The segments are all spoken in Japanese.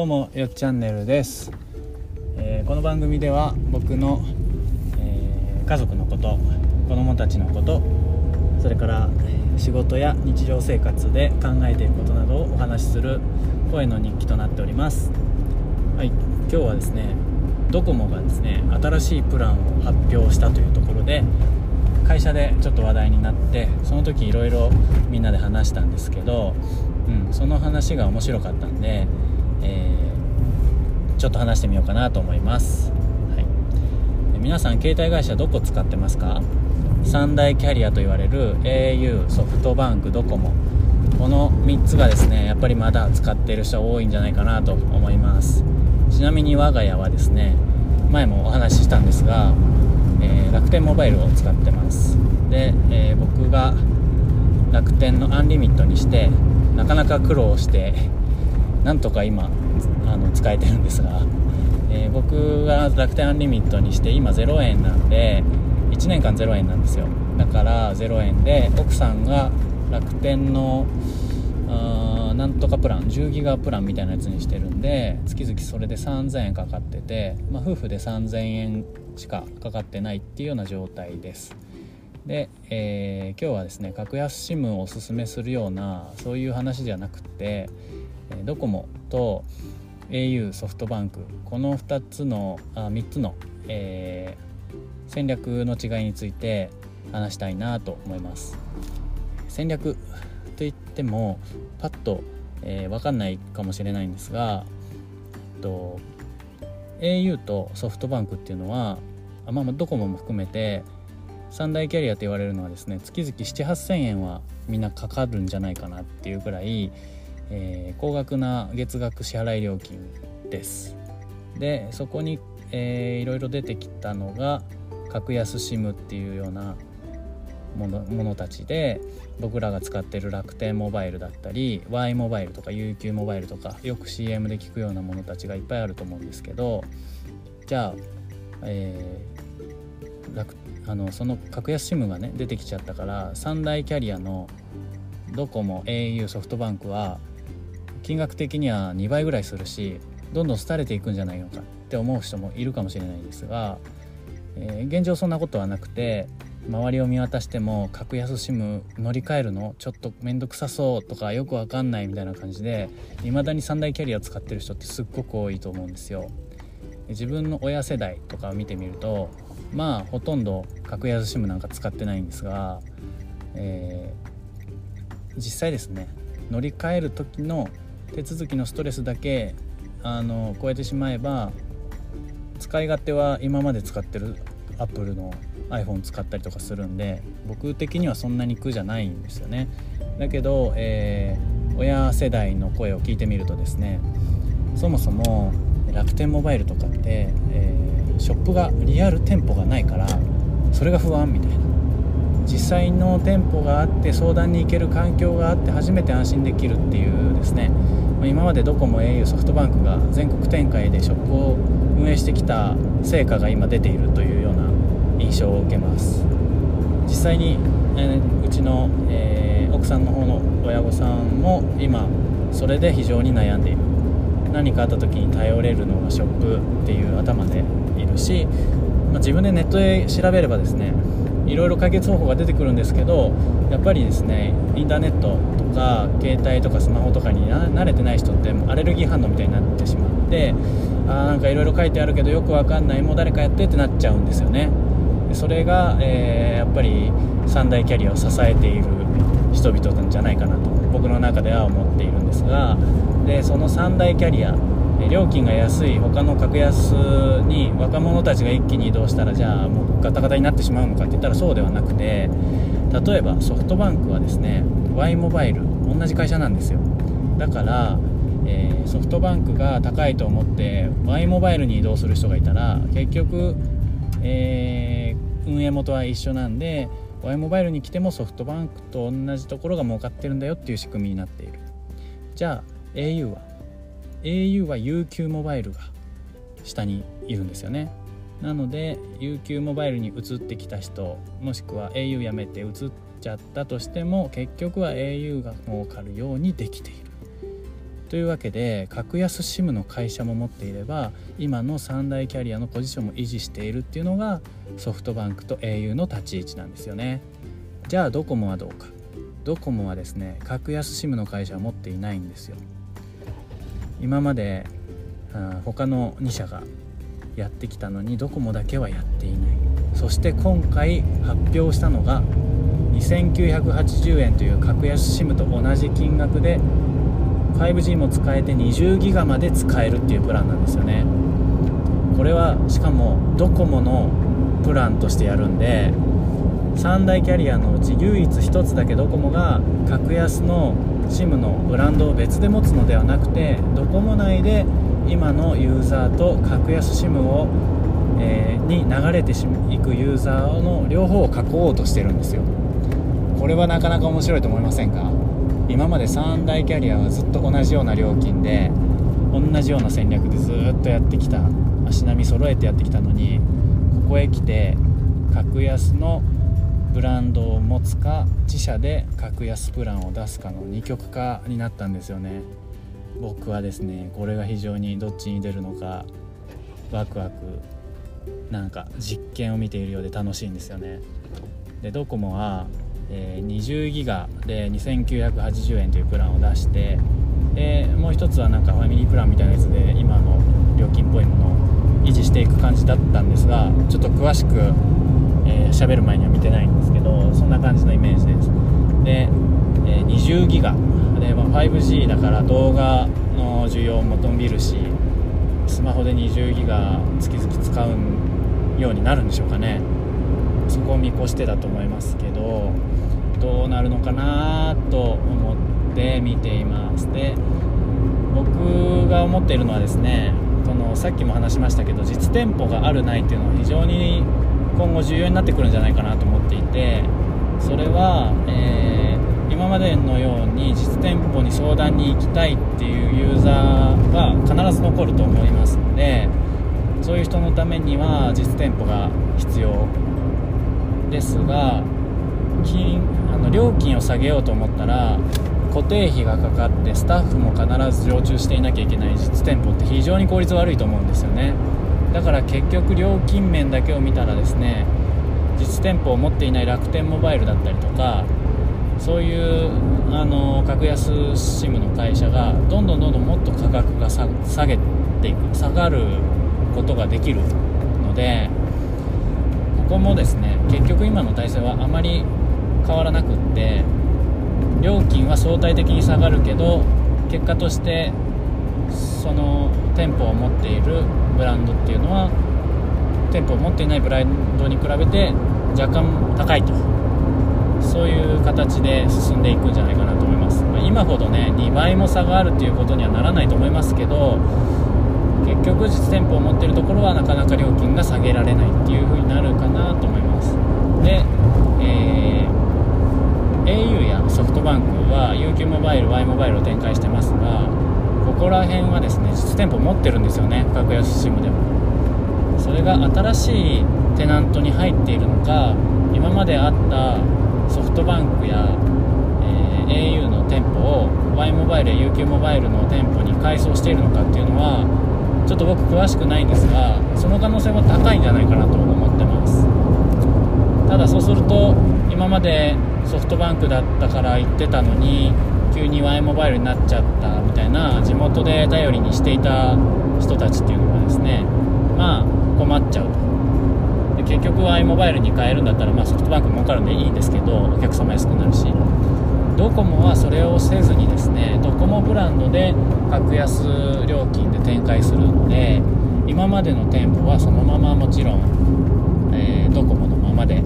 どうもよっチャンネルです、えーこの番組では僕の、えー家族のこと子供たちのことそれから仕事や日常生活で考えていることなどをお話しする声の日記となっております。はい今日はですねドコモがですね新しいプランを発表したというところで会社でちょっと話題になってその時いろいろみんなで話したんですけど、うん、その話が面白かったんで、えーちょっと話してみようかなと思います、はい、皆さん携帯会社どこ使ってますか？三大キャリアと言われる au ソフトバンクドコモ。この3つがですねやっぱりまだ使ってる人多いんじゃないかなと思います。ちなみに我が家はですね前もお話ししたんですが、えー楽天モバイルを使ってます。で、えー僕が楽天のアンリミットにしてなかなか苦労してなんとか今あの使えてるんですが、えー僕が楽天アンリミットにして今0円なんで1年間0円なんですよ。だから0円で奥さんが楽天のなんとかプラン10ギガプランみたいなやつにしてるんで月々それで3000円かかってて、まあ、夫婦で3000円しかかかってないっていうような状態です。で、えー今日はですね格安 SIM をおすすめするようなそういう話じゃなくてドコモと au ソフトバンクこの2つのあ3つの、えー戦略の違いについて話したいなと思います。戦略といってもパッと、えー分かんないかもしれないんですが、えっと、au とソフトバンクっていうのはあまあまドコモも含めて三大キャリアと言われるのはですね月々78000円はみんなかかるんじゃないかなっていうくらい、えー高額な月額支払い料金です。でそこに、えーいろいろ出てきたのが格安 SIM っていうようなものものたちで僕らが使ってる楽天モバイルだったり Y モバイルとか UQ モバイルとかよく CM で聞くようなものたちがいっぱいあると思うんですけどじゃあ、えーあのその格安 SIM がね出てきちゃったから三大キャリアのドコモ au ソフトバンクは金額的には2倍ぐらいするしどんどん廃れていくんじゃないのかって思う人もいるかもしれないんですが、えー現状そんなことはなくて周りを見渡しても格安 SIM 乗り換えるのちょっと面倒くさそうとかよくわかんないみたいな感じで未だに三大キャリア使ってる人ってすっごく多いと思うんですよ。自分の親世代とかを見てみるとまあほとんど格安 SIM なんか使ってないんですが、えー実際ですね乗り換える時の手続きのストレスだけあの超えてしまえば使い勝手は今まで使ってるアップルの iPhone 使ったりとかするんで僕的にはそんなに苦じゃないんですよね。だけど、えー親世代の声を聞いてみるとですねそもそも楽天モバイルとかって、えーショップがリアル店舗がないからそれが不安みたいな。実際の店舗があって相談に行ける環境があって初めて安心できるっていうですね。今までドコモ au ソフトバンクが全国展開でショップを運営してきた成果が今出ているというような印象を受けます。実際に、えうちの、え奥さんの方の親御さんも今それで非常に悩んでいる。何かあった時に頼れるのがショップっていう頭でいるし、ま自分でネットで調べればですねいろいろ解決方法が出てくるんですけどやっぱりですねインターネットとか携帯とかスマホとかに慣れてない人ってアレルギー反応みたいになってしまってあなんかいろいろ書いてあるけどよくわかんないもう誰かやってってなっちゃうんですよね。それが、えーやっぱり三大キャリアを支えている人々なんじゃないかなと僕の中では思っているんですがでその三大キャリア料金が安い他の格安に若者たちが一気に移動したらじゃあもうガタガタになってしまうのかって言ったらそうではなくて例えばソフトバンクはですね Y モバイル同じ会社なんですよ。だから、えーソフトバンクが高いと思って Y モバイルに移動する人がいたら結局、えー運営元は一緒なんで Y モバイルに来てもソフトバンクと同じところが儲かってるんだよっていう仕組みになっている。じゃあ au は？Au は UQ モバイルが下にいるんですよね。なので UQ モバイルに移ってきた人もしくは au やめて移っちゃったとしても結局は au が儲かるようにできている。というわけで格安 SIM の会社も持っていれば今の3大キャリアのポジションも維持しているっていうのがソフトバンクと au の立ち位置なんですよね。じゃあドコモはどうか。ドコモはですね格安 SIM の会社は持っていないんですよ。今まであ他の2社がやってきたのにドコモだけはやっていない。そして今回発表したのが2980円という格安 SIM と同じ金額で 5G も使えて20ギガまで使えるっていうプランなんですよね。これはしかもドコモのプランとしてやるんで3大キャリアのうち唯一1つだけドコモが格安の SIM のブランドを別で持つのではなくてドコモ内で今のユーザーと格安 SIM を、えー、に流れていくユーザーの両方を囲おうとしてるんですよ。これはなかなか面白いと思いませんか？今まで3大キャリアはずっと同じような料金で同じような戦略でずっとやってきた足並み揃えてやってきたのにここへ来て格安のブランドを持つか自社で格安プランを出すかの二極化になったんですよね。僕はですねこれが非常にどっちに出るのかワクワクなんか実験を見ているようで楽しいんですよね。でドコモはえー、20ギガで2980円というプランを出してでもう一つはなんかファミリープランみたいなやつで今の料金っぽいものを維持していく感じだったんですがちょっと詳しく、えー、る前には見てないんですけどそんな感じのイメージです。で、えー、20ギガ。で、まあ、5G だから動画の需要も伸びるしスマホで20ギガ月々使うようになるんでしょうかね。そこを見越してだと思いますけどどうなるのかなと思って見ています。で僕が思っているのはですねそのさっきも話しましたけど実店舗があるないっていうのは非常に今後重要になってくるんじゃないかなと思っていてそれは、えー、今までのように実店舗に相談に行きたいっていうユーザーは必ず残ると思いますのでそういう人のためには実店舗が必要ですが金あの料金を下げようと思ったら固定費がかかってスタッフも必ず常駐していなきゃいけない実店舗って非常に効率悪いと思うんですよね。だから結局料金面だけを見たらですね実店舗を持っていない楽天モバイルだったりとかそういうあの格安 SIM の会社がどんどんどんどんもっと価格が下げていく下がることができるのでここもですね結局今の体制はあまり変わらなくって料金は相対的に下がるけど結果としてその店舗を持っているブランドっていうのは店舗を持っていないブランドに比べて若干高いと。そういう形で進んでいくんじゃないかなと思います、まあ、今ほどね2倍も差があるっていうことにはならないと思いますけど結局実店舗を持ってるところはなかなか料金が下げられないっていう風になるかなと思います。で、えー、au やソフトバンクは UQ モバイル Y モバイルを展開してますがこら辺はですね実店舗持ってるんですよね格安 SIM でも。それが新しいテナントに入っているのか今まであったソフトバンクや、えー、au の店舗を Y モバイルや UQ モバイルの店舗に改装しているのかっていうのはちょっと僕詳しくないんですがその可能性は高いんじゃないかなと思ってます。ただそうすると今までソフトバンクだったから言ってたのに急に Y モバイルになっちゃったみたいな地元で頼りにしていた人たちっていうのがですねまあ困っちゃうと。で結局 Y モバイルに変えるんだったら、まあ、ソフトバンク儲かるんでいいんですけどお客様安くなるし。ドコモはそれをせずにですねドコモブランドで格安料金で展開するんで今までの店舗はそのままもちろん、えー、ドコモのままで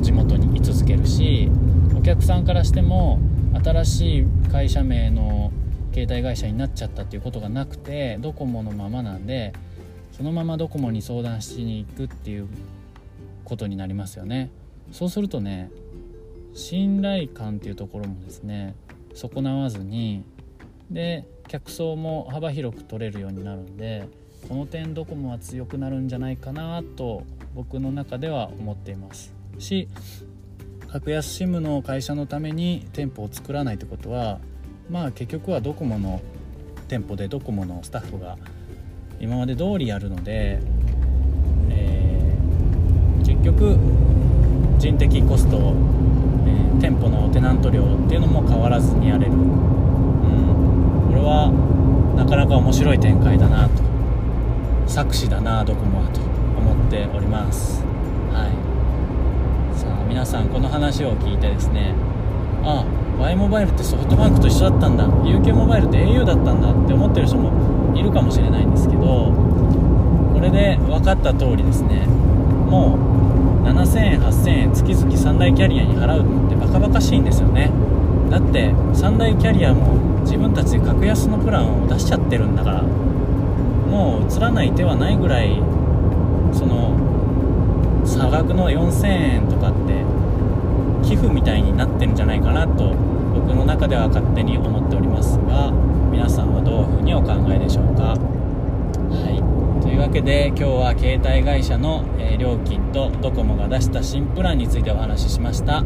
地元に居続けるしお客さんからしても新しい会社名の携帯会社になっちゃったっていうことがなくてドコモのままなんでそのままドコモに相談しに行くっていうことになりますよね。そうするとね信頼感っていうところもですね損なわずにで客層も幅広く取れるようになるんでこの点ドコモは強くなるんじゃないかなと僕の中では思っています。し格安 SIM の会社のために店舗を作らないってことはまあ結局はドコモの店舗でドコモのスタッフが今まで通りやるので、えー、結局人的コスト、えー、店舗のテナント料っていうのも変わらずにやれる、うん、これはなかなか面白い展開だなと。作詞だなドコモはと思っております。さあ皆さんこの話を聞いてですねああ Y モバイルってソフトバンクと一緒だったんだ。UQ モバイルって au だったんだって思ってる人もいるかもしれないんですけどこれで分かった通りですねもう7000円8000円月々3大キャリアに払うのってバカバカしいんですよね。だって3大キャリアも自分たちで格安のプランを出しちゃってるんだからもう映らない手はないぐらいその差額の4000円とかって寄付みたいになってるんじゃないかなと僕の中では勝手に思っておりますが皆さんはどういうふうにお考えでしょうか？はい。というわけで今日は携帯会社の、え料金とドコモが出した新プランについてお話ししました。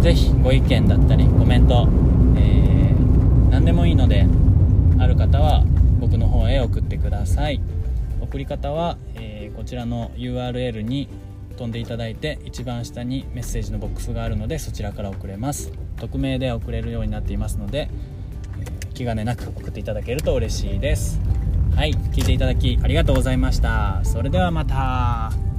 是非ご意見だったりコメント、えー、何でもいいのである方は僕の方へ送ってください。送り方は、えー、こちらの URL に飛んでいただいて一番下にメッセージのボックスがあるのでそちらから送れます。匿名で送れるようになっていますので、えー、気兼ねなく送っていただけると嬉しいです。はい聞いていただきありがとうございました。それではまた。